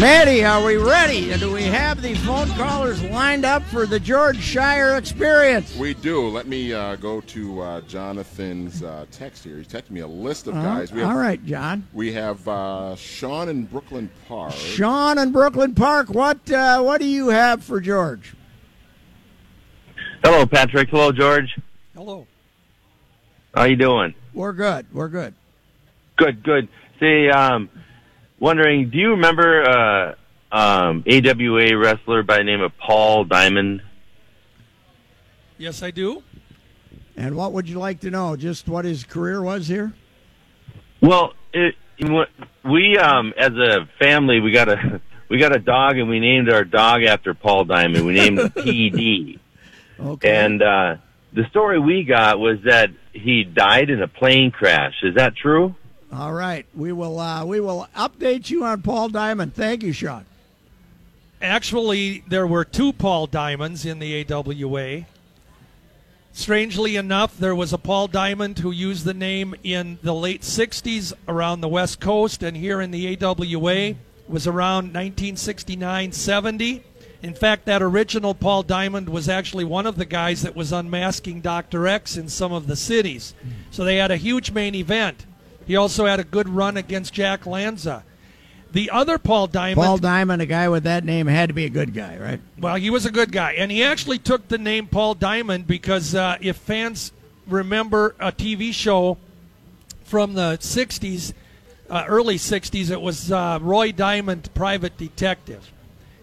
Maddie, are we ready? Do we have the phone callers lined up for the George Schire experience? We do. Let me uh, go to uh, Jonathan's uh, text here. He texted me a list of Uh, guys. We have, all right, John. We have uh, Sean in Brooklyn Park. Sean in Brooklyn Park, what uh, what do you have for George? Hello, Patrick. Hello, George. Hello. How you doing? We're good. We're good. Good, good. Say, um, wondering, do you remember uh, um, AWA wrestler by the name of Paul Diamond? Yes, I do. And what would you like to know? Just what his career was here? Well, it, we um, as a family, we got a we got a dog, and we named our dog after Paul Diamond. We named him PD. Okay. And uh, the story we got was that he died in a plane crash. Is that true? All right. We will uh, we will update you on Paul Diamond. Thank you, Sean. Actually, there were two Paul Diamonds in the AWA. Strangely enough, there was a Paul Diamond who used the name in the late 60s around the West Coast, and here in the AWA was around 1969 70. In fact, that original Paul Diamond was actually one of the guys that was unmasking Dr. X in some of the cities. So they had a huge main event. He also had a good run against Jack Lanza. The other Paul Diamond. Paul Diamond, a guy with that name, had to be a good guy, right? Well, he was a good guy, and he actually took the name Paul Diamond because uh, if fans remember a TV show from the '60s, uh, early '60s, it was uh, Roy Diamond, Private Detective,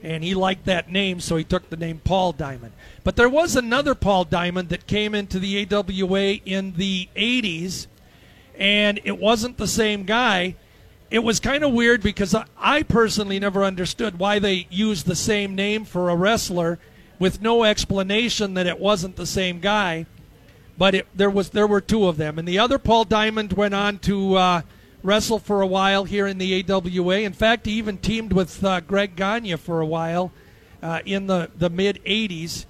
and he liked that name, so he took the name Paul Diamond. But there was another Paul Diamond that came into the AWA in the '80s, and it wasn't the same guy it was kind of weird because I, personally never understood why they used the same name for a wrestler with no explanation that it wasn't the same guy. But it, there was there were two of them, and the other Paul Diamond went on to uh, wrestle for a while here in the AWA. In fact, he even teamed with uh, Greg Gagne for a while uh, in the the mid '80s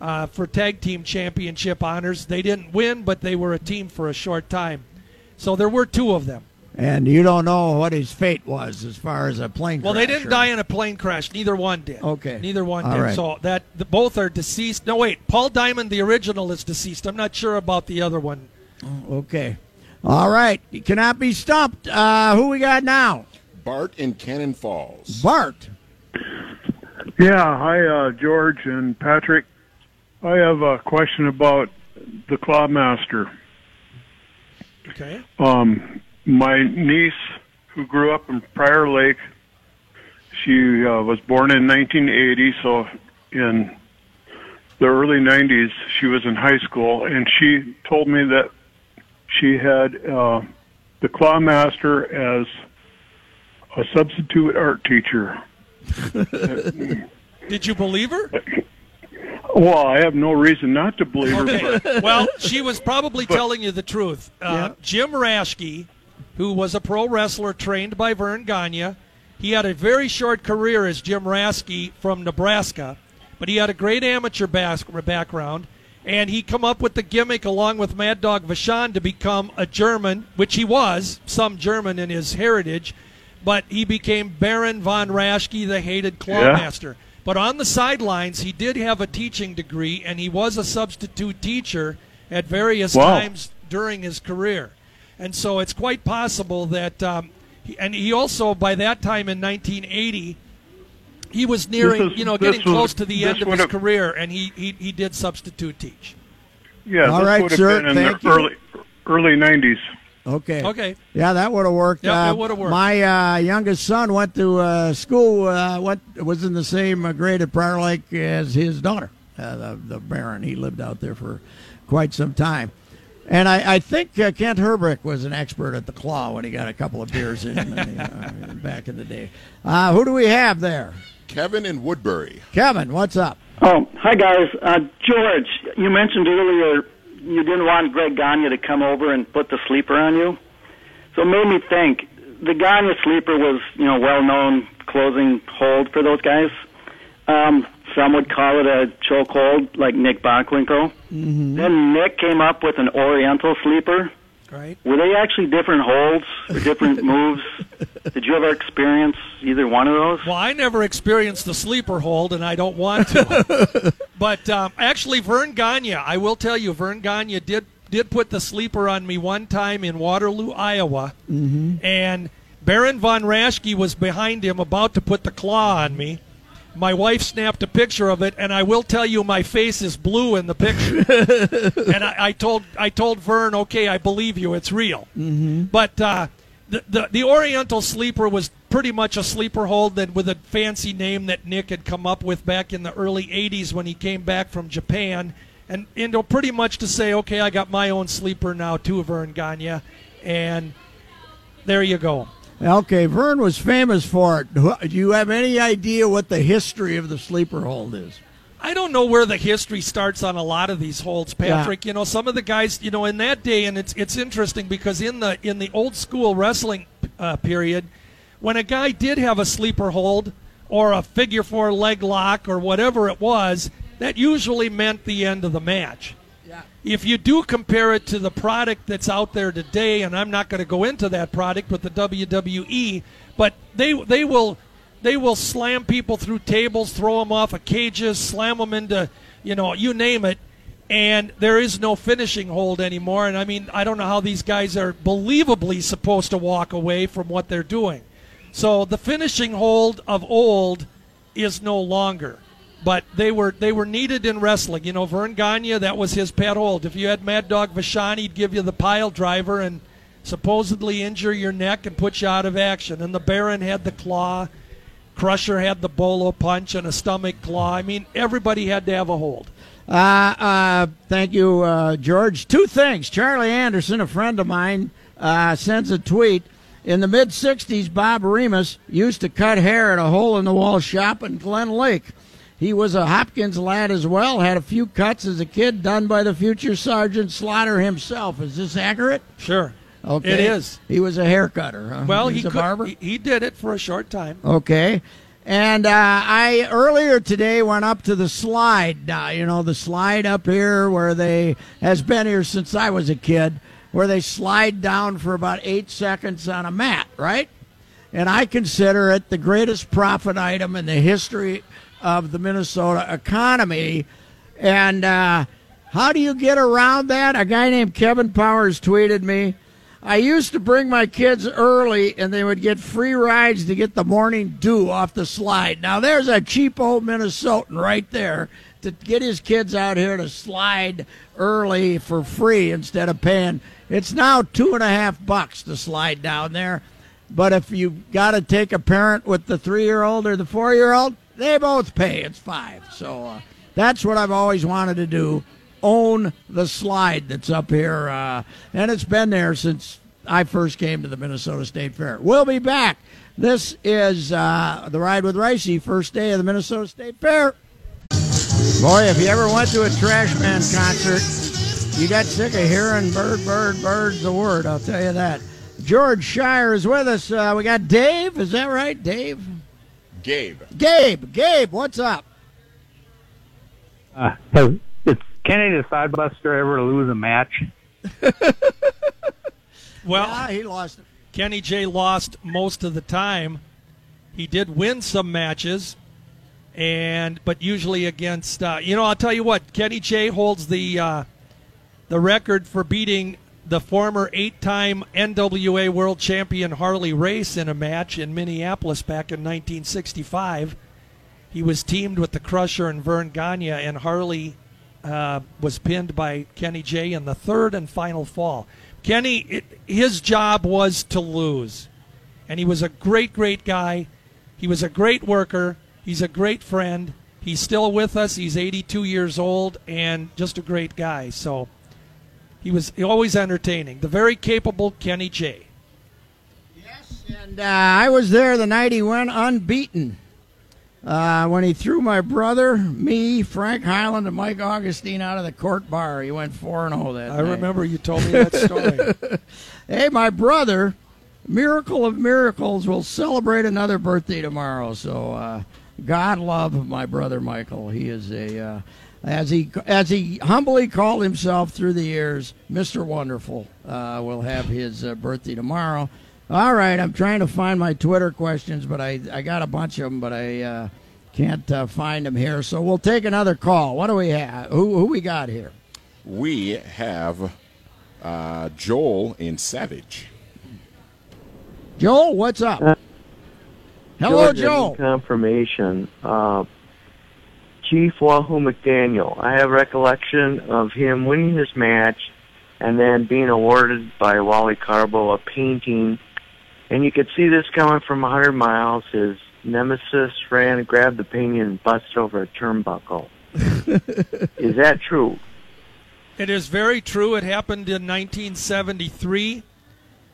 uh, for tag team championship honors. They didn't win, but they were a team for a short time. So there were two of them. And you don't know what his fate was as far as a plane Well, crash. Well, they didn't or- die in a plane crash. Neither one did. Okay. Neither one All did. right. So that the, both are deceased. No, wait. Paul Diamond, the original, is deceased. I'm not sure about the other one. Okay. All right. You cannot be stumped. Uh, who we got now? Bart in Cannon Falls. Bart. Yeah, hi, uh, George and Patrick. I have a question about the Clawmaster. Okay. Um, my niece, who grew up in Prior Lake, she uh, was born in 1980, so in the early 90s, she was in high school, and she told me that she had uh, the Clawmaster as a substitute art teacher. Did you believe her? Well, I have no reason not to believe her. But well, she was probably telling you the truth. Uh, Jim Raschke, who was a pro wrestler trained by Vern Gagne, he had a very short career as Jim Raschke from Nebraska, but he had a great amateur bas- background. And he come up with the gimmick along with Mad Dog Vachon to become a German, which he was, some German in his heritage, but he became Baron von Raschke, the hated clawmaster. But on the sidelines, he did have a teaching degree, and he was a substitute teacher at various Wow. times during his career. And so it's quite possible that um, He, and he also, by that time in 1980, he was nearing, is- you know, getting was- close to the end of his have- career, and he, he, he did substitute teach. Yeah, All this right, would have sir, been in thank the you. early early '90s. Okay. Okay. Yeah, that would have worked. Yeah, uh, it would've worked. My uh, youngest son went to uh, school. Uh, went was in the same uh, grade at Prior Lake as his daughter, uh, the, the Baron. He lived out there for quite some time. And I, I think uh, Kent Herbrick was an expert at the claw when he got a couple of beers in uh, back in the day. Uh, who do we have there? Kevin in Woodbury. Kevin, what's up? Oh, hi guys. Uh, George, you mentioned earlier you didn't want Greg Gagne to come over and put the sleeper on you. So it made me think the Gagne sleeper was, you know, well known closing hold for those guys. Um, some would call it a chokehold, like Nick Bockwinkel. Mm-hmm. Then Nick came up with an Oriental sleeper. Right. Were they actually different holds or different moves? Did you ever experience either one of those? Well, I never experienced the sleeper hold, and I don't want to. but um, actually, Vern Gagne, I will tell you, Vern Gagne did did put the sleeper on me one time in Waterloo, Iowa, mm-hmm. and Baron von Raschke was behind him, about to put the claw on me. My wife snapped a picture of it, and I will tell you, my face is blue in the picture. and I, I told I told Vern, okay, I believe you, it's real. Mm-hmm. But uh, the, the the Oriental sleeper was pretty much a sleeper hold that with a fancy name that Nick had come up with back in the early '80s when he came back from Japan, and know pretty much to say, okay, I got my own sleeper now too, Vern Gagne, and there you go. Okay, Vern was famous for it. Do you have any idea what the history of the sleeper hold is? I don't know where the history starts on a lot of these holds, Patrick. You know, some of the guys, you know, in that day, and it's it's interesting because in the in the old school wrestling uh, period, when a guy did have a sleeper hold or a figure four leg lock or whatever it was, that usually meant the end of the match. If you do compare it to the product that's out there today, and I'm not going to go into that product, but the WWE, but they they will they will slam people through tables, throw them off of cages, slam them into, you know, you name it, and there is no finishing hold anymore. And I mean, I don't know how these guys are believably supposed to walk away from what they're doing. So the finishing hold of old is no longer. But they were they were needed in wrestling. You know, Vern Gagne, that was his pet hold. If you had Mad Dog Vachon, he'd give you the pile driver and supposedly injure your neck and put you out of action. And the Baron had the claw. Crusher had the bolo punch and a stomach claw. I mean, everybody had to have a hold. Uh, uh, thank you, uh, George. Two things. Charlie Anderson, a friend of mine, uh, sends a tweet. In the mid 60s, Bob Remus used to cut hair at a hole in the wall shop in Glen Lake. He was a Hopkins lad as well, had a few cuts as a kid done by the future Sergeant Slaughter himself. Is this accurate? Sure. Okay. It is. He was a hair cutter. Huh? Well, He's he a could, barber. He, he did it for a short time. Okay. And uh, I earlier today went up to the slide. Uh, you know, the slide up here where they has been here since I was a kid, where they slide down for about eight seconds on a mat, right? And I consider it the greatest profit item in the history of the Minnesota economy. And uh, how do you get around that? A guy named Kevin Powers tweeted me. I used to bring my kids early and they would get free rides to get the morning dew off the slide. Now there's a cheap old Minnesotan right there to get his kids out here to slide early for free instead of paying. It's now two and a half bucks to slide down there. But if you got to take a parent with the three year old or the four year old, they both pay. It's five. So uh, that's what I've always wanted to do own the slide that's up here. Uh, and it's been there since I first came to the Minnesota State Fair. We'll be back. This is uh, the Ride with Reusse, first day of the Minnesota State Fair. Boy, if you ever went to a Trash Man concert, you got sick of hearing bird, bird, bird's the word, I'll tell you that. George Schire is with us. Uh, we got Dave. Is that right, Dave? Gabe. Gabe. Gabe, what's up? Uh, has, did Kenny the Sodbuster ever lose a match? Well, Yeah, he lost. Kenny Jay lost most of the time. He did win some matches, and but usually against uh, you know I'll tell you what Kenny Jay holds the uh, the record for beating the former eight-time NWA World Champion Harley Race in a match in Minneapolis back in 1965. He was teamed with the Crusher and Verne Gagne, and Harley uh, was pinned by Kenny Jay in the third and final fall. Kenny, it, his job was to lose, and he was a great, great guy. He was a great worker. He's a great friend. He's still with us. He's 82 years old and just a great guy. So he was always entertaining. The very capable Kenny Jay. Yes, and uh, I was there the night he went unbeaten. Uh, when he threw my brother, me, Frank Highland, and Mike Augustine out of the court bar, he went four and zero that I night. remember you told me that story. Hey, my brother, miracle of miracles, will celebrate another birthday tomorrow. So, uh, God love my brother Michael. He is a, uh, as he as he humbly called himself through the years, Mister Wonderful. Uh, will have his uh, birthday tomorrow. All right, I'm trying to find my Twitter questions, but I I got a bunch of them, but I uh, can't uh, find them here. So we'll take another call. What do we have? Who who we got here? We have uh, Joel in Savage. Joel, what's up? Hello, Georgia, Joel. in Confirmation. Chief Wahoo McDaniel. I have recollection of him winning this match and then being awarded by Wally Karbo a painting. And you could see this coming from 100 miles. His nemesis ran and grabbed the painting and busted over a turnbuckle. Is that true? It is very true. It happened in 1973.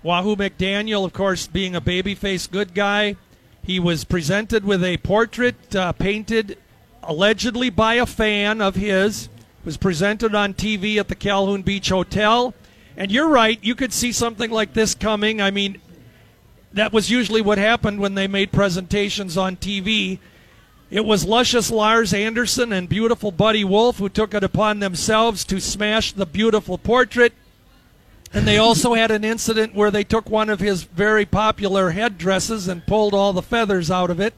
Wahoo McDaniel, of course, being a babyface good guy, he was presented with a portrait uh, painted allegedly by a fan of his. Was presented on TV at the Calhoun Beach Hotel. And you're right, you could see something like this coming. I mean, that was usually what happened when they made presentations on TV. It was luscious Lars Anderson and beautiful Buddy Wolf who took it upon themselves to smash the beautiful portrait. And they also had an incident where they took one of his very popular headdresses and pulled all the feathers out of it.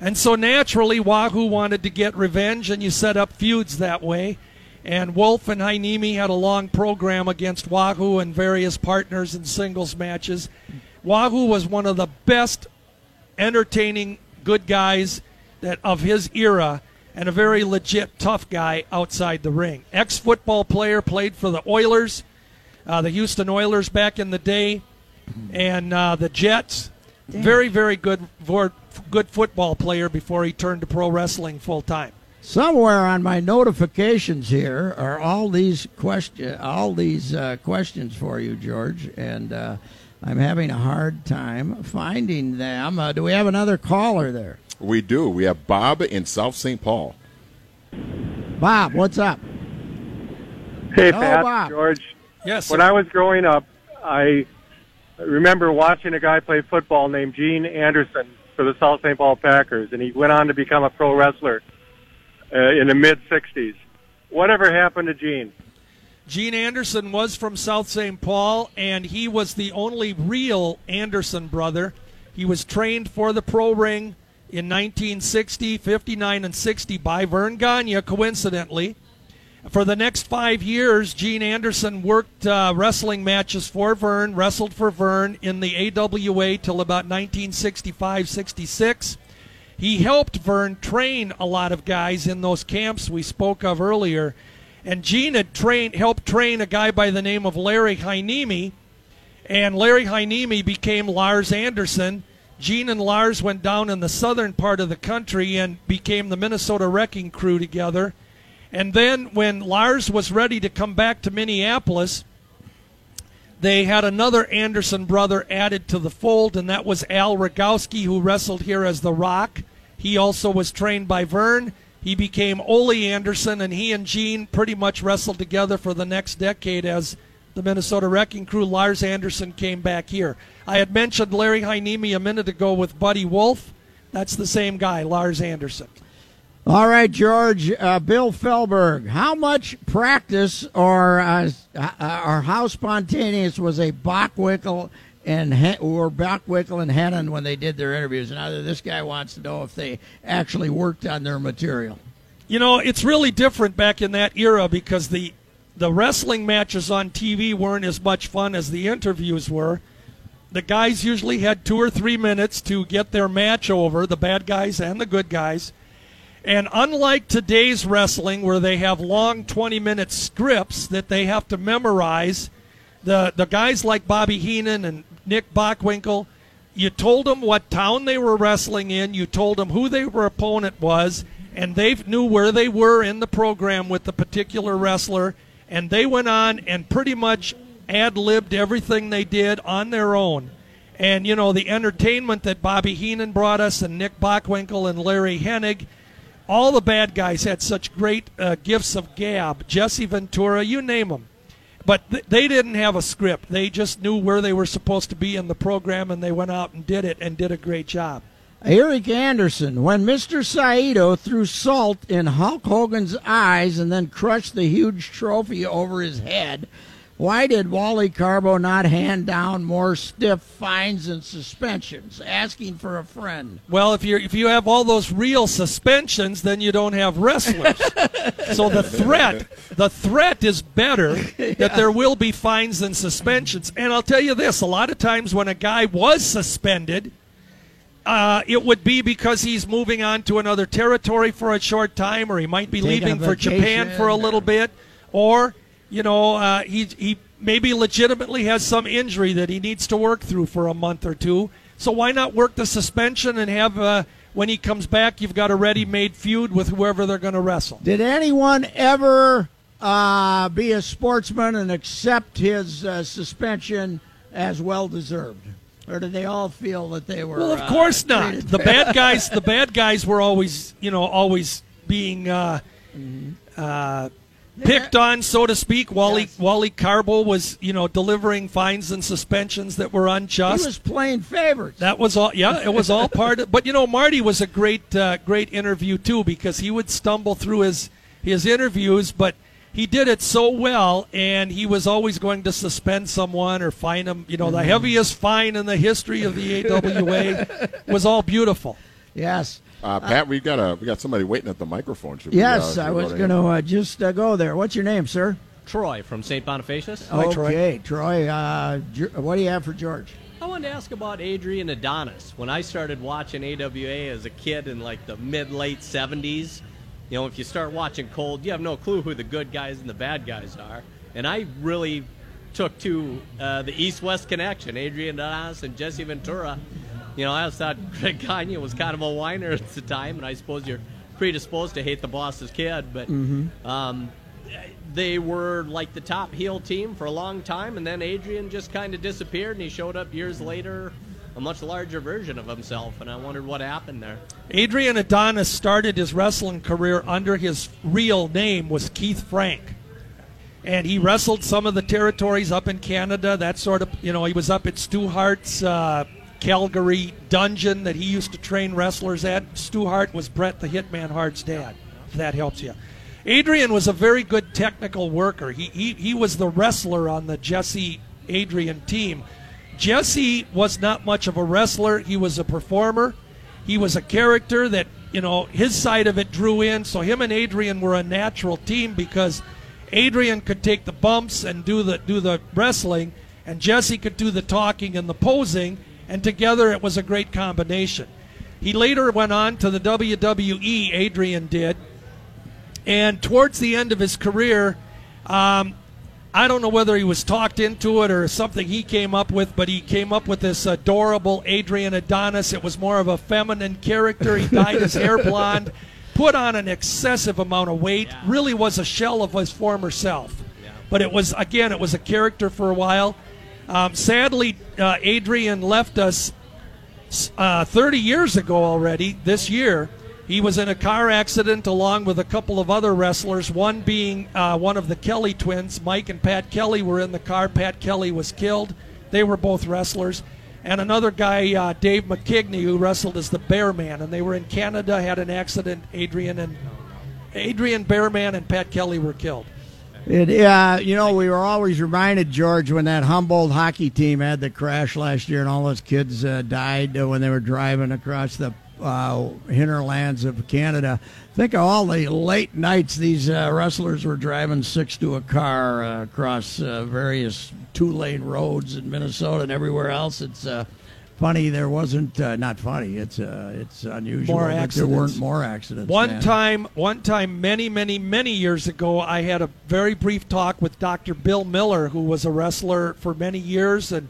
And so naturally, Wahoo wanted to get revenge, and you set up feuds that way. And Wolf and Heiniemi had a long program against Wahoo and various partners in singles matches. Wahoo was one of the best entertaining good guys that of his era and a very legit tough guy outside the ring. Ex football player, played for the Oilers, uh, the Houston Oilers back in the day, and uh, the Jets. Very, very good, good football player before he turned to pro wrestling full time. Somewhere on my notifications here are all these question, all these uh, questions for you, George, and uh, I'm having a hard time finding them. Uh, do we have another caller there? We do. We have Bob in South St. Paul. Bob, what's up? Hey, Hello, Pat, Bob. George. Yes. When I was growing up, I remember watching a guy play football named Gene Anderson for the South St. Paul Packers, and he went on to become a pro wrestler uh, in the mid '60s. Whatever happened to Gene? Gene Anderson was from South St. Paul, and he was the only real Anderson brother. He was trained for the pro ring in 1960, 59, and 60 by Vern Gagne, coincidentally. For the next five years, Gene Anderson worked uh, wrestling matches for Vern, wrestled for Vern in the AWA till about 1965 66. He helped Vern train a lot of guys in those camps we spoke of earlier. And Gene had trained, helped train a guy by the name of Larry Heiniemi, and Larry Heiniemi became Lars Anderson. Gene and Lars went down in the southern part of the country and became the Minnesota Wrecking Crew together. And then when Lars was ready to come back to Minneapolis, they had another Anderson brother added to the fold, and that was Al Rogowski, who wrestled here as The Rock. He also was trained by Vern. He became Ole Anderson, and he and Gene pretty much wrestled together for the next decade as the Minnesota Wrecking Crew. Lars Anderson came back here. I had mentioned Larry Heiniemi a minute ago with Buddy Wolf. That's the same guy, Lars Anderson. All right, George. Uh, Bill Felberg. How much practice or uh, uh, or how spontaneous was a Bockwinkel and Hen- or Bockwinkel and Heenan when they did their interviews? And either this guy wants to know if they actually worked on their material. You know, it's really different back in that era because the the wrestling matches on TV weren't as much fun as the interviews were. The guys usually had two or three minutes to get their match over, the bad guys and the good guys. And unlike today's wrestling, where they have long 20 minute scripts that they have to memorize, the, the guys like Bobby Heenan and Nick Bockwinkel, you told them what town they were wrestling in, you told them who their opponent was, and they knew where they were in the program with the particular wrestler, and they went on and pretty much ad libbed everything they did on their own. And, you know, the entertainment that Bobby Heenan brought us and Nick Bockwinkel and Larry Hennig, all the bad guys had such great uh, gifts of gab. Jesse Ventura, you name them. But th- they didn't have a script. They just knew where they were supposed to be in the program, and they went out and did it and did a great job. Eric Anderson, when Mr. Saito threw salt in Hulk Hogan's eyes and then crushed the huge trophy over his head, why did Wally Karbo not hand down more stiff fines and suspensions? Asking for a friend. Well, if you if you have all those real suspensions, then you don't have wrestlers. so the threat, the threat is better that there will be fines and suspensions. And I'll tell you this: a lot of times when a guy was suspended, uh, it would be because he's moving on to another territory for a short time, or he might be Taking leaving for Japan for a little bit, or you know uh, he he maybe legitimately has some injury that he needs to work through for a month or two. So why not work the suspension and have uh, when he comes back, you've got a ready-made feud with whoever they're going to wrestle. Did anyone ever uh, be a sportsman and accept his uh, suspension as well deserved? Or did they all feel that they were? Well, of uh, course not. The bad guys, the bad guys were always, you know, always being uh, uh, picked on, so to speak. Wally Wally Karbo was, you know, delivering fines and suspensions that were unjust. he was playing favorites. that was all. Yeah, it was all part of. But you know, Marty was a great, uh, great interview too because he would stumble through his his interviews, but he did it so well, and he was always going to suspend someone or fine him. You know, the heaviest fine in the history of the AWA was all beautiful. Yes. Uh, Pat, we got a we got somebody waiting at the microphone. Should we, Yes, uh, I should we was going to uh, just uh, go there. What's your name, sir? Troy from St. Bonifacius. okay, Troy. uh, what do you have for George? I wanted to ask about Adrian Adonis. When I started watching AWA as a kid in like the mid late 70s, you know, if you start watching cold, you have no clue who the good guys and the bad guys are. And I really took to uh, the East West connection, Adrian Adonis and Jesse Ventura. You know, I always thought Greg Gagne was kind of a whiner at the time, and I suppose you're predisposed to hate the boss's kid, but um, they were like the top heel team for a long time, and then Adrian just kind of disappeared, and he showed up years later, a much larger version of himself, and I wondered what happened there. Adrian Adonis started his wrestling career under his real name was Keith Franke. And he wrestled some of the territories up in Canada. That sort of, you know, he was up at Stu Hart's uh, Calgary dungeon that he used to train wrestlers at. Stu Hart was Bret the Hitman Hart's dad, if that helps you. Adrian was a very good technical worker. He, he, he was the wrestler on the Jesse Adrian team. Jesse was not much of a wrestler, he was a performer. He was a character that, you know, his side of it drew in. So him and Adrian were a natural team because Adrian could take the bumps and do the do the wrestling, and Jesse could do the talking and the posing, and together it was a great combination. He later went on to the WWE, Adrian did, and towards the end of his career, um, I don't know whether he was talked into it or something he came up with, but he came up with this adorable Adrian Adonis. It was more of a feminine character. He dyed his hair blonde, put on an excessive amount of weight, really was a shell of his former self. But it was, again, it was a character for a while. Um, sadly, uh, Adrian left us uh, 30 years ago already, this year. He was in a car accident along with a couple of other wrestlers, one being uh, one of the Kelly twins. Mike and Pat Kelly were in the car. Pat Kelly was killed. They were both wrestlers. And another guy, uh, Dave McKigney, who wrestled as the Bear Man. And they were in Canada, had an accident. Adrian and Adrian Bearman and Pat Kelly were killed. Uh, you know, we were always reminded, George, when that Humboldt hockey team had the crash last year and all those kids uh, died when they were driving across the uh, hinterlands of Canada. Think of all the late nights these uh, wrestlers were driving six to a car uh, across uh, various two lane roads in Minnesota and everywhere else. It's uh, funny there wasn't uh, not funny. It's uh, it's unusual More that there weren't more accidents. One man. time, one time, many, many, many years ago, I had a very brief talk with Dr. Bill Miller, who was a wrestler for many years, and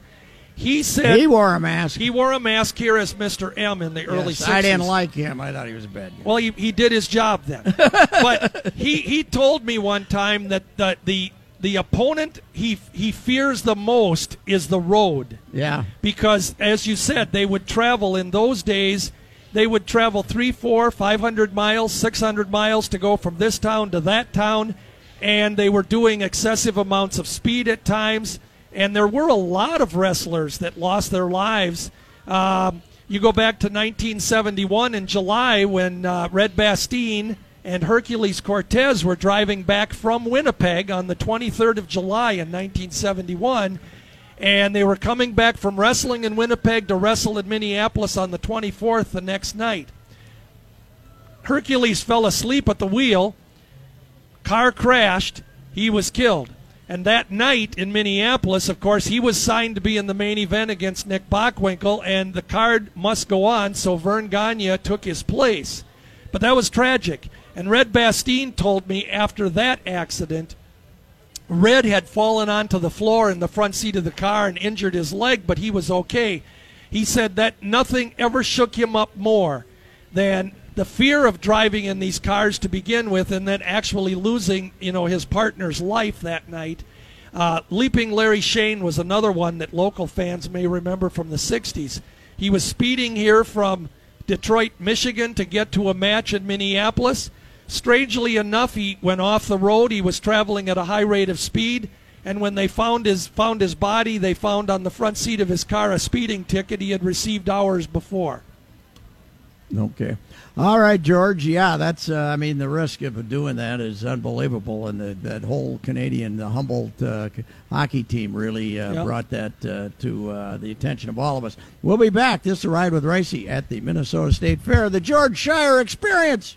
he said he wore a mask. He wore a mask here as Mr. M in the early Yes, 60s. I didn't like him. I thought he was a bad guy. Well, he, he did his job then. but he, he told me one time that the, the the opponent he he fears the most is the road. Yeah. Because as you said, they would travel in those days. They would travel three, four, five hundred miles, six hundred miles to go from this town to that town, and they were doing excessive amounts of speed at times. And there were a lot of wrestlers that lost their lives. Um, you go back to 1971 in July when uh, Red Bastien and Hercules Cortez were driving back from Winnipeg on the 23rd of July in 1971 and they were coming back from wrestling in Winnipeg to wrestle in Minneapolis on the 24th the next night. Hercules fell asleep at the wheel, car crashed, he was killed. And that night in Minneapolis, of course, he was signed to be in the main event against Nick Bockwinkel, and the card must go on, so Vern Gagne took his place. But that was tragic. And Red Bastien told me after that accident, Red had fallen onto the floor in the front seat of the car and injured his leg, but he was okay. He said that nothing ever shook him up more than the fear of driving in these cars to begin with, and then actually losing, you know, his partner's life that night. Uh, Leaping Larry Chene was another one that local fans may remember from the '60s. He was speeding here from Detroit, Michigan, to get to a match in Minneapolis. Strangely enough, he went off the road. He was traveling at a high rate of speed, and when they found his found his body, they found on the front seat of his car a speeding ticket he had received hours before. Okay. All right, George. Yeah, that's. Uh, I mean, the risk of doing that is unbelievable, and the, that whole Canadian the Humboldt uh, hockey team really uh, Yep. brought that uh, to uh, the attention of all of us. We'll be back. This is a ride with Reusse at the Minnesota State Fair, the George Schire Experience.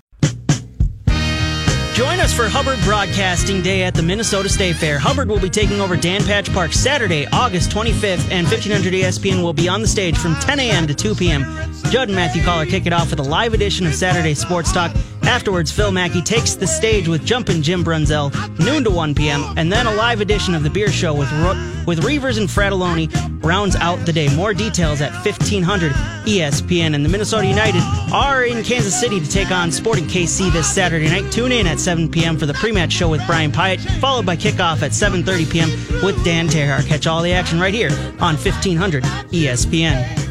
Join us for Hubbard Broadcasting Day at the Minnesota State Fair. Hubbard will be taking over Dan Patch Park Saturday, August 25th, and 1500 ESPN will be on the stage from 10 a.m. to 2 p.m. Judd and Matthew Coller kick it off with a live edition of Saturday Sports Talk. Afterwards, Phil Mackey takes the stage with Jumpin' Jim Brunzell, noon to 1 p.m., and then a live edition of The Beer Show with Ro- with Reavers and Fratelloni rounds out the day. More details at 1500 ESPN. And the Minnesota United are in Kansas City to take on Sporting KC this Saturday night. Tune in at 7 p.m. for the pre-match show with Brian Pyatt, followed by kickoff at 7.30 p.m. with Dan Terhar. Catch all the action right here on E 1500 ESPN.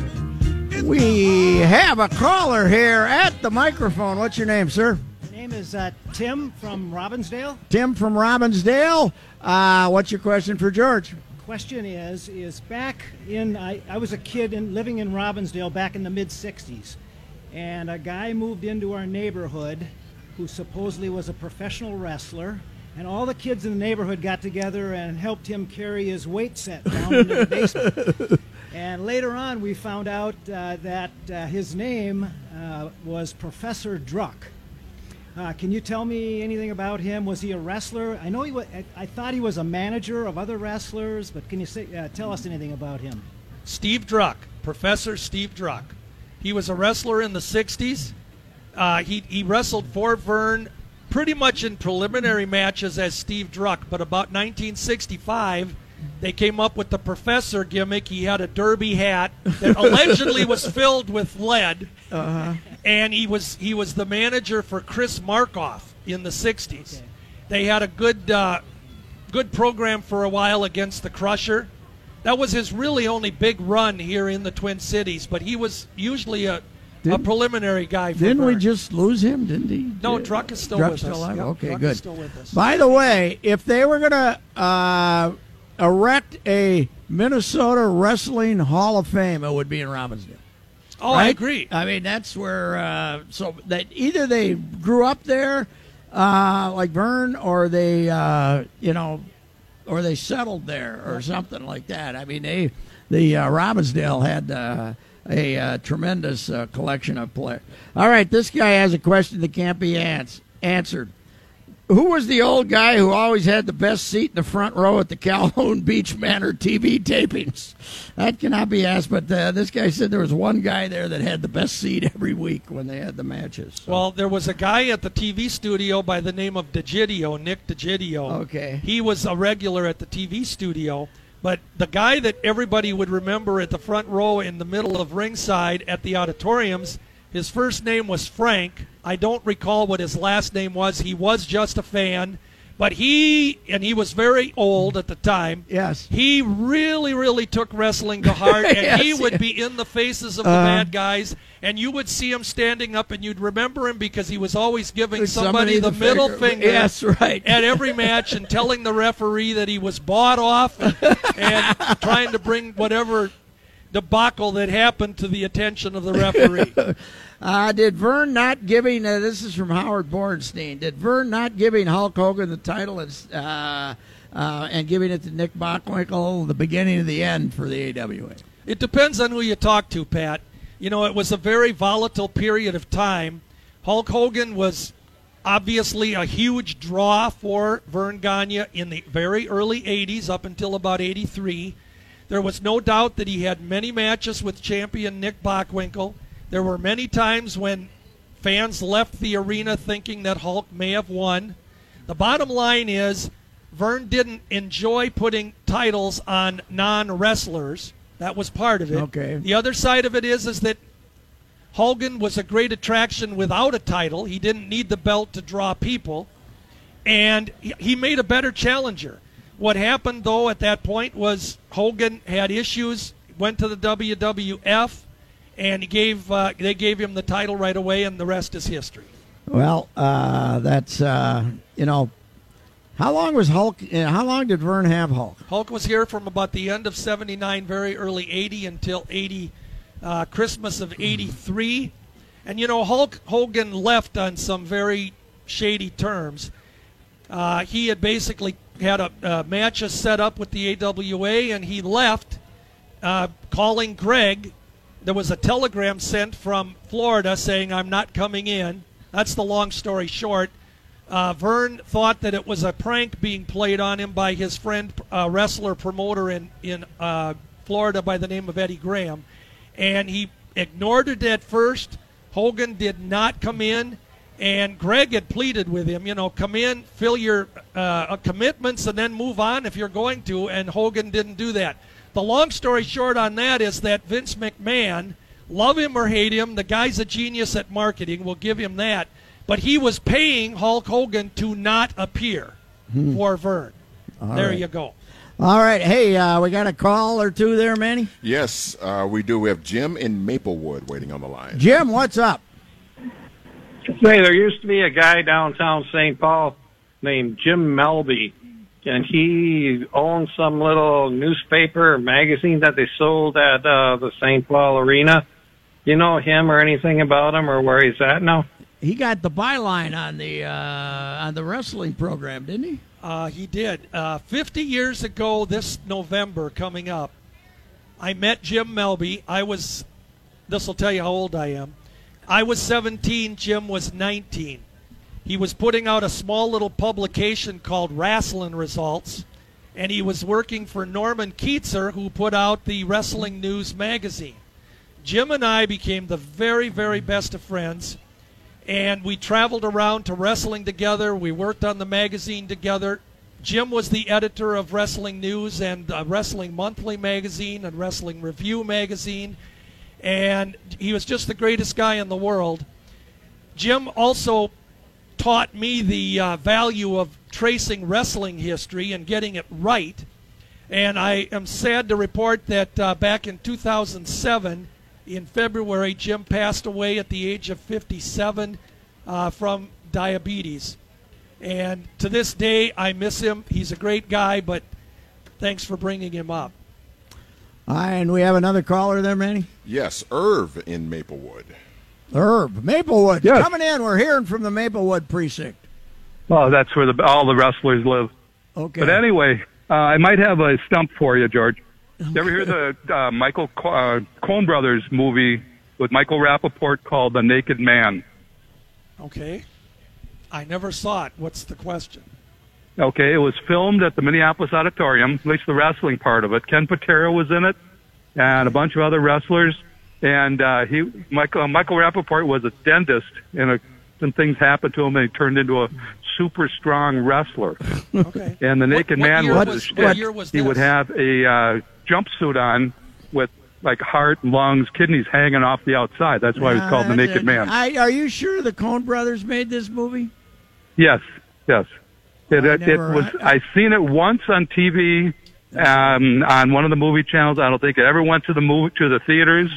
We have a caller here at the microphone. What's your name, sir? My name is uh, Tim from Robbinsdale. Tim from Robbinsdale. Uh, what's your question for George? Question is, is back in I, I was a kid in, living in Robbinsdale back in the mid '60s, and a guy moved into our neighborhood who supposedly was a professional wrestler, and all the kids in the neighborhood got together and helped him carry his weight set down into the basement. And later on, we found out uh, that uh, his name uh, was Professor Druck. Uh, can you tell me anything about him? Was he a wrestler? I know he was. I, thought he was a manager of other wrestlers, but can you say, uh, tell us anything about him? Steve Druck, Professor Steve Druck. He was a wrestler in the 60s. Uh, he, he wrestled for Vern pretty much in preliminary matches as Steve Druck, but about 1965, they came up with the Professor gimmick. He had a derby hat that allegedly was filled with lead, Uh-huh. and he was he was the manager for Chris Markoff in the 60s. They had a good uh, good program for a while against the Crusher. That was his really only big run here in the Twin Cities, but he was usually a, a Didn't- preliminary guy. For Didn't we just lose him? Didn't he? No, Druck is still Druck's with still us. alive? Yep, okay, Druck good. is still with us. By the way, if they were going to uh, erect a Minnesota Wrestling Hall of Fame, it would be in Robbinsdale. Oh, I agree. I mean, that's where uh, so that either they grew up there, uh, like Vern, or they, uh, you know, or they settled there or something like that. I mean, they the uh, Robbinsdale had uh, a uh, tremendous uh, collection of players. All right, this guy has a question that can't be ans- answered. Who was the old guy who always had the best seat in the front row at the Calhoun Beach Manor TV tapings? That cannot be asked, but uh, this guy said there was one guy there that had the best seat every week when they had the matches. Well, there was a guy at the TV studio by the name of DeGidio, Nick DeGidio. Okay. He was a regular at the TV studio, but the guy that everybody would remember at the front row in the middle of ringside at the auditoriums, his first name was Frank. I don't recall what his last name was. He was just a fan. But he, and he was very old at the time. Yes. He really, really took wrestling to heart, and he would yeah. be in the faces of the Uh-huh. bad guys, and you would see him standing up, and you'd remember him because he was always giving Somebody somebody the, the middle finger. finger. Yes, right. At every match, and telling the referee that he was bought off, and, and trying to bring whatever debacle that happened to the attention of the referee. Uh, did Vern not giving uh, this is from Howard Bornstein? Did Vern not giving Hulk Hogan the title and, uh, uh, and giving it to Nick Bockwinkel the beginning of the end for the AWA? It depends on who you talk to, Pat. You know, it was a very volatile period of time. Hulk Hogan was obviously a huge draw for Vern Gagne in the very early 80s up until about 83. There was no doubt that he had many matches with champion Nick Bockwinkel. There were many times when fans left the arena thinking that Hulk may have won. The bottom line is Vern didn't enjoy putting titles on non-wrestlers. That was part of it. Okay. The other side of it is is that Hogan was a great attraction without a title. He didn't need the belt to draw people, and he- he made a better challenger. What happened though at that point was Hogan had issues, went to the WWF, and he gave uh, they gave him the title right away, and the rest is history. Well, uh, that's uh, you know, how long was Hulk? Uh, how long did Vern have Hulk? Hulk was here from about the end of '79, very early '80 until '80, uh, Christmas of '83, and you know Hulk Hogan left on some very shady terms. Uh, he had basically had a, uh matches set up with the AWA, and he left, uh, calling Greg. There was a telegram sent from Florida saying, "I'm not coming in." That's the long story short. Uh, Vern thought that it was a prank being played on him by his friend, uh, wrestler promoter in in uh, Florida by the name of Eddie Graham, and he ignored it at first. Hogan did not come in, and Greg had pleaded with him, you know, come in, fill your uh, commitments, and then move on if you're going to. And Hogan didn't do that. The long story short on that is that Vince McMahon, love him or hate him, the guy's a genius at marketing. We'll give him that. But he was paying Hulk Hogan to not appear Hmm. for Vern. All there right. you go. All right, hey, uh, we got a call or two there, Manny. Yes, uh, we do. We have Jim in Maplewood waiting on the line. Jim, what's up? Say, there used to be a guy downtown St. Paul named Jim Melby, and he owned some little newspaper or magazine that they sold at uh, the St. Paul Arena. You know him or anything about him or where he's at now? He got the byline on the uh, on the wrestling program, didn't he? Uh, he did. Uh, 50 years ago, this November coming up, I met Jim Melby. I was, this will tell you how old I am. I was 17, Jim was 19. He was putting out a small little publication called Wrestling Results, and he was working for Norman Kietzer, who put out the Wrestling News magazine. Jim and I became the very, very best of friends and we traveled around to wrestling together. We worked on the magazine together. Jim was the editor of Wrestling News and uh, Wrestling Monthly magazine and Wrestling Review magazine, and he was just the greatest guy in the world. Jim also taught me the uh, value of tracing wrestling history and getting it right. And I am sad to report that uh, back in 2007, in February, Jim passed away at the age of 57 uh, from diabetes. And to this day, I miss him. He's a great guy, but thanks for bringing him up. All right, and we have another caller there, Manny. Yes, Irv in Maplewood. Herb Maplewood Yes. coming in. We're hearing from the Maplewood precinct. Well, that's where the, all the wrestlers live. Okay. But anyway, uh, I might have a stump for you, George. You ever hear the uh, Michael Co- uh, Coen Brothers movie with Michael Rapaport called The Naked Man? Okay. I never saw it. What's the question? Okay, it was filmed at the Minneapolis Auditorium, at least the wrestling part of it. Ken Patera was in it, and a bunch of other wrestlers. And uh, he, Michael, uh, Michael Rapaport was a dentist, and a, some things happened to him, and he turned into a super strong wrestler. Okay. And the Naked what Man was, was- what year was He would have a uh, jumpsuit on with like heart, lungs, kidneys hanging off the outside. That's why he was called the Naked Man. I, are you sure the Coen Brothers made this movie? Yes, yes. It, I it, it was. I seen it once on TV, um, on one of the movie channels. I don't think it ever went to the movie to the theaters,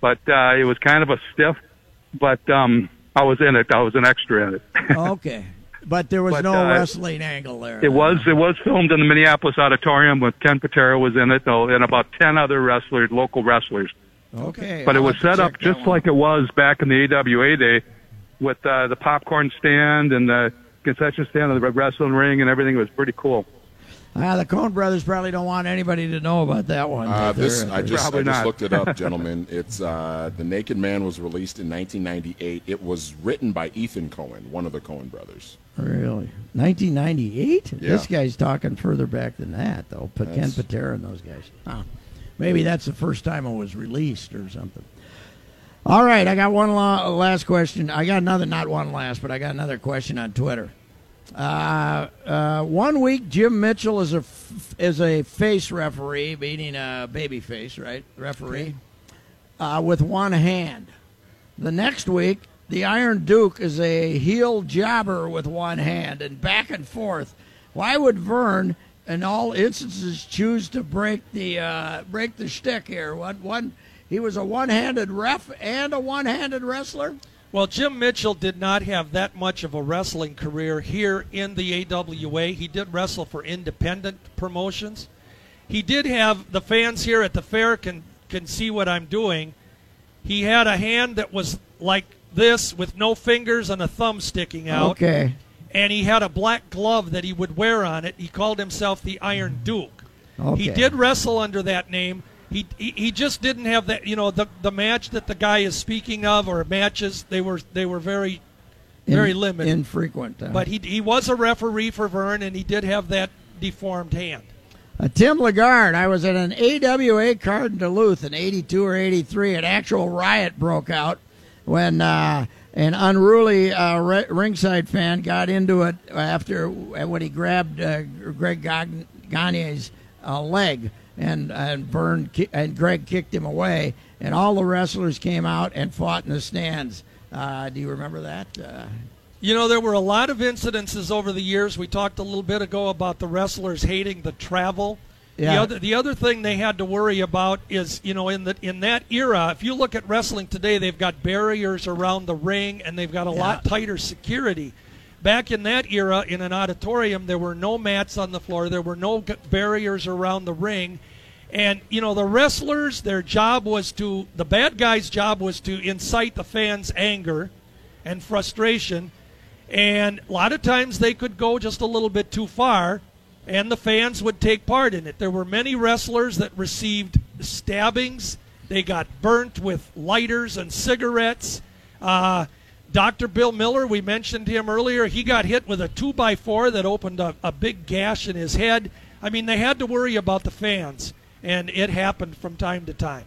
but uh, it was kind of a stiff. But um, I was in it. I was an extra in it. okay, but there was But, no uh, wrestling angle there. It was. It was filmed in the Minneapolis Auditorium with Ken Patera was in it, though, and about ten other wrestlers, local wrestlers. Okay, But it I'll was set up just one like it was back in the AWA day, with uh, the popcorn stand and the concession stand and the wrestling ring and everything. It was pretty cool. Ah, the Coen Brothers probably don't want anybody to know about that one. Uh, this I just I just not. looked it up, gentlemen. It's uh, the Naked Man was released in 1998. It was written by Ethan Coen, one of the Coen brothers. Really? 1998? Yeah. This guy's talking further back than that, though. Pa- Ken That's- Patera and those guys. Huh. Maybe that's the first time it was released or something. All right, I got one la- last question. I got another, not one last, but I got another question on Twitter. Uh, uh, one week, Jim Mitchell is a f- is a face referee, meaning a baby face, right? Referee, uh, with one hand. The next week, the Iron Duke is a heel jobber with one hand, and back and forth. Why would Vern, in all instances, choose to break the uh, break the shtick here? One, one, he was a one-handed ref and a one-handed wrestler. Well, Jim Mitchell did not have that much of a wrestling career here in the AWA. He did wrestle for independent promotions. He did have the fans here at the fair can can see what I'm doing. He had a hand that was like this with no fingers and a thumb sticking out. Okay. And he had a black glove that he would wear on it. He called himself the Iron Duke. Okay. He did wrestle under that name. He, he he just didn't have that. You know, the the match that the guy is speaking of, or matches, they were they were very very In- limited, infrequent. uh, But he he was a referee for Vern, and he did have that deformed hand. Uh, Tim Lagarde, I was at an AWA card in Duluth in 82 or 83. An actual riot broke out when uh, an unruly uh, ri- ringside fan got into it after when he grabbed uh, Greg Gagne's uh, leg and and ki- and Greg kicked him away, and all the wrestlers came out and fought in the stands. Uh, do you remember that? Uh, You know, there were a lot of incidences over the years. We talked a little bit ago about the wrestlers hating the travel. The Yeah. other the other thing they had to worry about is, you know, in the in that era, if you look at wrestling today, they've got barriers around the ring and they've got a lot tighter security. Back in that era, in an auditorium, there were no mats on the floor. There were no barriers around the ring. And, you know, the wrestlers, their job was to, the bad guy's job was to incite the fans' anger and frustration. And a lot of times they could go just a little bit too far, and the fans would take part in it. There were many wrestlers that received stabbings. They got burnt with lighters and cigarettes. Uh, Dr. Bill Miller, we mentioned him earlier. He got hit with a two by four that opened a, a big gash in his head. I mean, they had to worry about the fans, and it happened from time to time.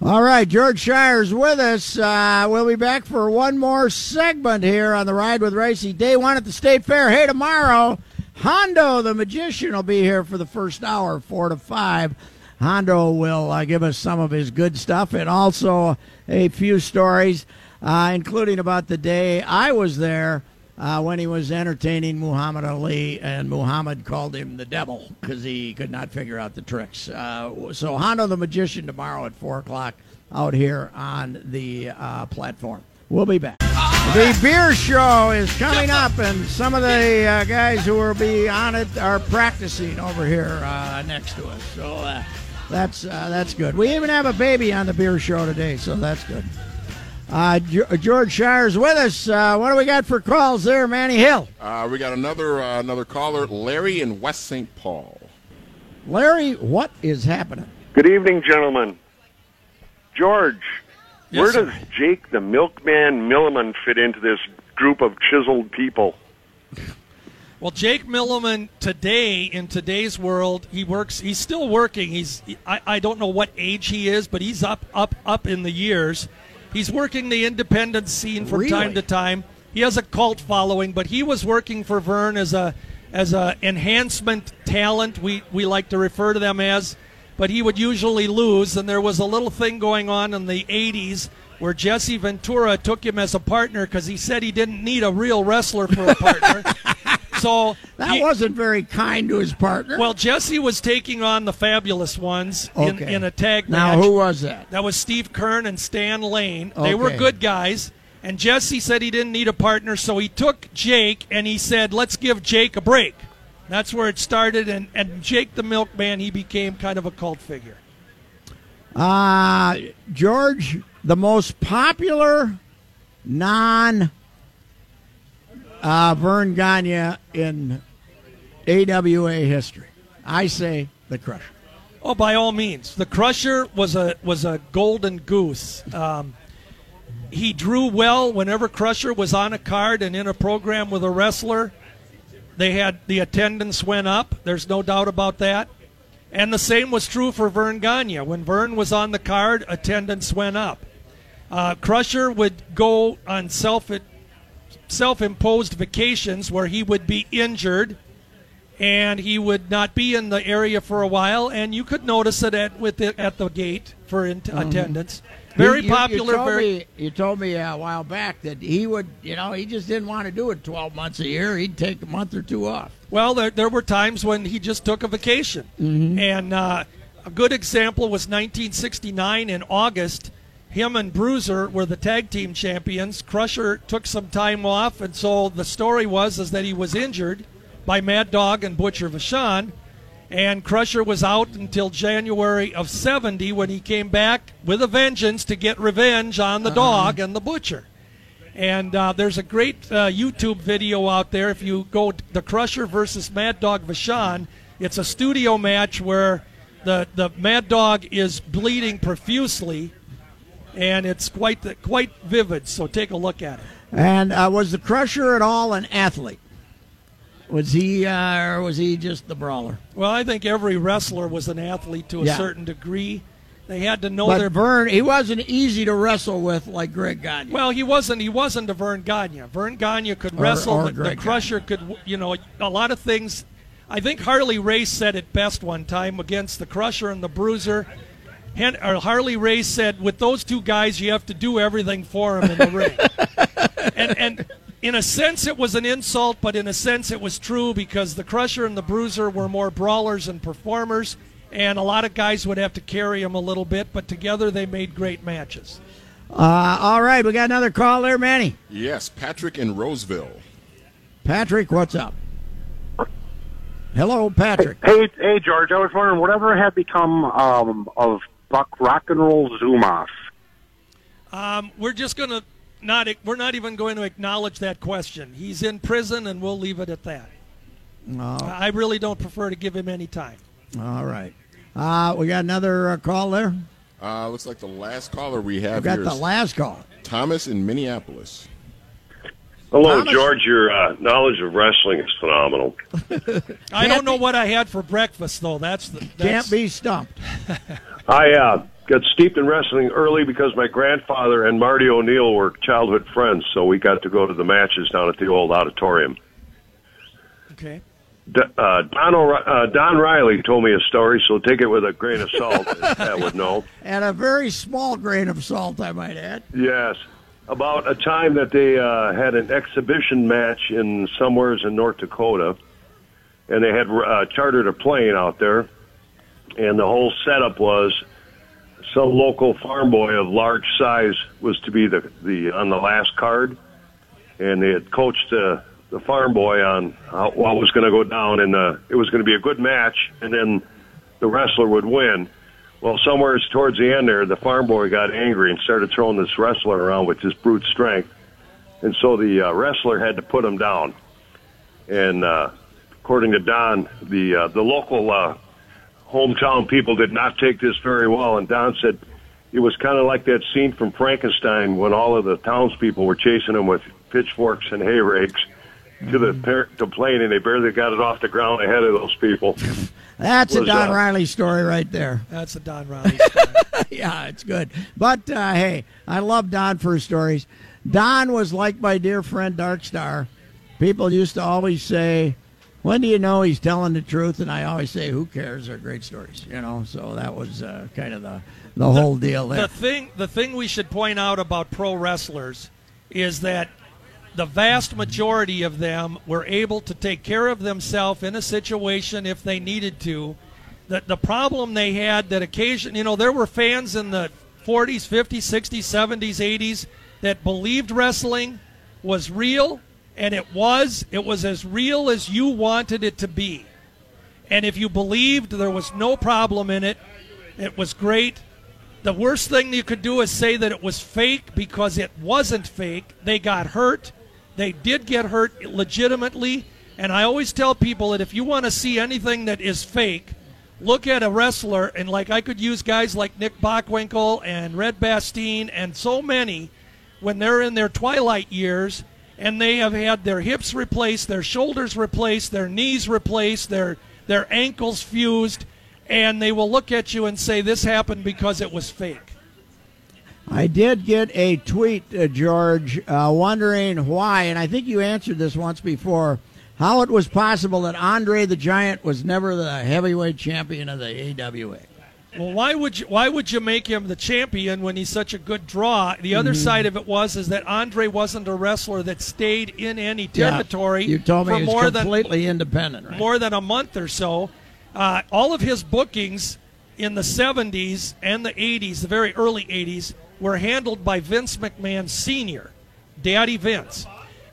All right, George Schire's with us. Uh, we'll be back for one more segment here on the Ride with Reusse. Day one at the State Fair. Hey, tomorrow, Hondo the Magician will be here for the first hour, 4 to 5. Hondo will uh, give us some of his good stuff and also a few stories, uh, including about the day I was there uh, when he was entertaining Muhammad Ali, and Muhammad called him the devil because he could not figure out the tricks. Uh, so, Hondo the Magician tomorrow at 4 o'clock out here on the uh, platform. We'll be back. The beer show is coming up, and some of the uh, guys who will be on it are practicing over here uh, next to us. So uh, that's uh, that's good. We even have a baby on the beer show today, so that's good. Uh, Ge- George Schire's with us. Uh, what do we got for calls there, Manny Hill? Uh, we got another uh, another caller, Larry in West St. Paul. Larry, what is happening? Good evening, gentlemen. George, Yes, where sir. does Jake the Milkman Milliman fit into this group of chiseled people? Well, Jake Milliman today in today's world, he works. He's still working. He's I, I don't know what age he is, but he's up up up in the years. He's working the independent scene from time to time. He has a cult following, but he was working for Vern as a as a enhancement talent. We we like to refer to them as. But he would usually lose, and there was a little thing going on in the '80s where Jesse Ventura took him as a partner because he said he didn't need a real wrestler for a partner. so That he- wasn't very kind to his partner. well, Jesse was taking on the fabulous ones in, Okay. in a tag match. Now, who was that? That was Steve Keirn and Stan Lane. They were good guys. And Jesse said he didn't need a partner, so he took Jake and he said, let's give Jake a break. That's where it started. And, and Jake the Milkman, he became kind of a cult figure. Uh, George, the most popular non uh, Vern Gagne in AWA history. I say the Crusher. Oh, by all means, the Crusher was a was a golden goose. Um, he drew well whenever Crusher was on a card and in a program with a wrestler. They had the attendance went up. There's no doubt about that. And the same was true for Vern Gagne. When Vern was on the card, attendance went up. Uh, Crusher would go on self self-imposed vacations where he would be injured and he would not be in the area for a while, and you could notice it at with it at the gate for in- attendance. Very You- you- popular. You told, very me, you told me a while back that he would, you know, he just didn't want to do it 12 months a year. He'd take a month or two off. well. There, there were times when he just took a vacation, and uh, a good example was 1969 in August. Him and Bruiser were the tag team champions. Crusher took some time off, and so the story was is that he was injured by Mad Dog and Butcher Vachon. And Crusher was out until January of 70 when he came back with a vengeance to get revenge on the dog and the butcher. And uh, there's a great uh, YouTube video out there. If you go the Crusher versus Mad Dog Vachon, it's a studio match where the, the Mad Dog is bleeding profusely, and it's quite quite vivid. So take a look at it. And uh, was the Crusher at all an athlete? Was he, uh, or was he just the brawler? Well, I think every wrestler was an athlete to a Yeah. certain degree. They had to know but their Vern, he wasn't easy to wrestle with like Greg Gagne. Well, he wasn't. He wasn't a Vern Gagne. Vern Gagne could wrestle. or the, the Greg Crusher could, you know, a lot of things. I think Harley Race said it best one time against the Crusher and the Bruiser. Hen, or Harley Race said, "With those two guys, you have to do everything for them in the ring." and and in a sense, it was an insult, but in a sense, it was true because the Crusher and the Bruiser were more brawlers and performers, and a lot of guys would have to carry them a little bit. But together, they made great matches. Uh, all right, we got another call there, Manny. Yes, Patrick in Roseville. Patrick, what's up? Hello, Patrick. Hey, hey, George. I was wondering, whatever had become um, of Buck Rock and Roll Zumhofe? Um, we're just going to not. We're not even going to acknowledge that question. He's in prison, and we'll leave it at that. Oh, I really don't prefer to give him any time. all right. Uh, we got another uh, call there. Uh, looks like the last caller we have We got here the is last call. Thomas in Minneapolis. Hello, Thomas? George. Your uh, knowledge of wrestling is phenomenal. I don't know what I had for breakfast, though. That's the that's, Can't be stumped. I uh, got steeped in wrestling early because my grandfather and Marty O'Neill were childhood friends, so we got to go to the matches down at the old auditorium. Okay. D- uh, Don, O'Ri- uh, Don Riley told me a story, so take it with a grain of salt. Pat would know. And a very small grain of salt, I might add. Yes, about a time that they uh, had an exhibition match in somewheres in North Dakota, and they had uh, chartered a plane out there, and the whole setup was some local farm boy of large size was to be the the on the last card, and they had coached the the farm boy on how, what was going to go down, and uh, it was going to be a good match, and then the wrestler would win. Well, somewhere towards the end there, the farm boy got angry and started throwing this wrestler around with his brute strength, and so the uh, wrestler had to put him down. And uh, according to Don, the uh, the local uh, hometown people did not take this very well. And Don said it was kind of like that scene from Frankenstein when all of the townspeople were chasing him with pitchforks and hay rakes to the par- to plane, and they barely got it off the ground ahead of those people. That's a Don uh, Riley story right there. That's a Don Riley. Story. yeah, it's good. But uh, hey, I love Don for his stories. Don was like my dear friend Dark Star. People used to always say, "When do you know he's telling the truth?" And I always say, "Who cares? They're great stories." You know. So that was uh, kind of the the whole deal there. The thing, the thing we should point out about pro wrestlers is that the vast majority of them were able to take care of themselves in a situation if they needed to. The, the problem they had that occasion, you know, there were fans in the 40s, 50s, 60s, 70s, 80s that believed wrestling was real, and it was. It was as real as you wanted it to be. And if you believed there was no problem in it, it was great. The worst thing you could do is say that it was fake because it wasn't fake. They got hurt. They did get hurt legitimately. And I always tell people that if you want to see anything that is fake, look at a wrestler. And like I could use guys like Nick Bockwinkel and Red Bastien and so many when they're in their twilight years and they have had their hips replaced, their shoulders replaced, their knees replaced, their their ankles fused, and they will look at you and say this happened because it was fake. I did get a tweet, uh, George, uh, wondering why, and I think you answered this once before, how it was possible that Andre the Giant was never the heavyweight champion of the AWA. Well, why would you why would you make him the champion when he's such a good draw? The other Mhm. side of it was is that Andre wasn't a wrestler that stayed in any Yeah, territory you told me for he was more than completely independent, right? more than a month or so. Uh, all of his bookings in the 70s and the 80s, the very early 80s, were handled by Vince McMahon Sr., Daddy Vince.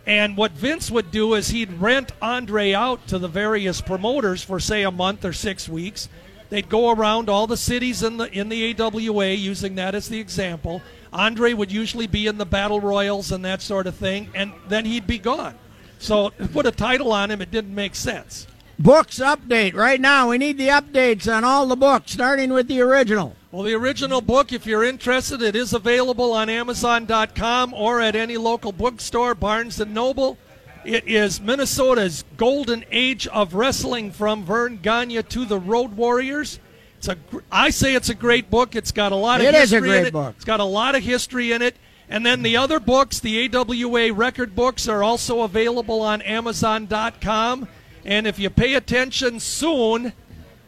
And what Vince would do is he'd rent Andre out to the various promoters for, say, a month or six weeks. They'd go around all the cities in the in the AWA, using that as the example. Andre would usually be in the battle royals and that sort of thing, and then he'd be gone. So put a title on him, it didn't make sense. Books update right now. We need the updates on all the books, starting with the original. Well, the original book, if you're interested, it is available on Amazon.com or at any local bookstore, Barnes and Noble. It is Minnesota's golden age of wrestling from Vern Gagne to the Road Warriors. It's a, I say it's a great book. It's got a lot of history. It is a history in great it. book. It's got a lot of history in it. And then the other books, the AWA record books, are also available on Amazon.com. And if you pay attention soon,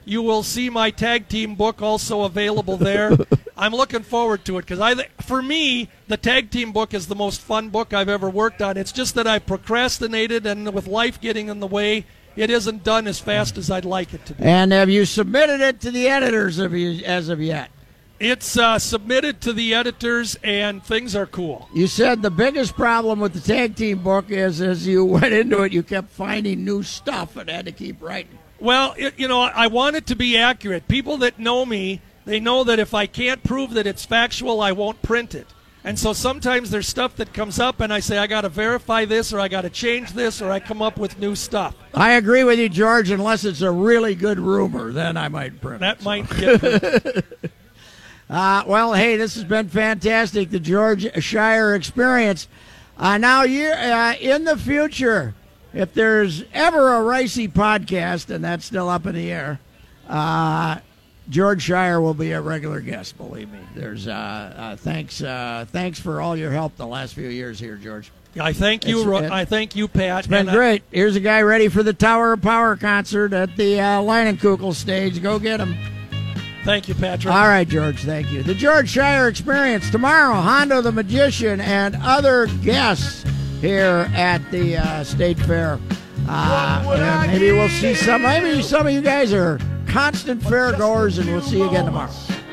you will see my tag team book also available there. I'm looking forward to it because I, th- for me, the tag team book is the most fun book I've ever worked on. It's just that I procrastinated, and with life getting in the way, it isn't done as fast as I'd like it to be. And have you submitted it to the editors of you, as of yet? It's uh, submitted to the editors, and things are cool. You said the biggest problem with the tag team book is as you went into it, you kept finding new stuff and had to keep writing. Well, it, you know, I want it to be accurate. People that know me, they know that if I can't prove that it's factual, I won't print it. And so sometimes there's stuff that comes up, and I say I got to verify this, or I got to change this, or I come up with new stuff. I agree with you, George. Unless it's a really good rumor, then I might print. That it, might get. Uh, well, hey, this has been fantastic, the George Schire experience. Uh, now, you uh, in the future, if there's ever a Reusse podcast, and that's still up in the air, uh, George Schire will be a regular guest. Believe me. There's uh, uh, thanks uh, thanks for all your help the last few years here, George. I thank you. Ro- it- I thank you, Pat. It's been and I- great. Here's a guy ready for the Tower of Power concert at the uh, Leinenkugel stage. Go get him. Thank you, Patrick. All right, George. Thank you. The George Schire Experience tomorrow. Hondo the Magician and other guests here at the uh, State Fair. Uh, and maybe we'll see some. Maybe some of you guys are constant fair goers, and we'll see you again tomorrow.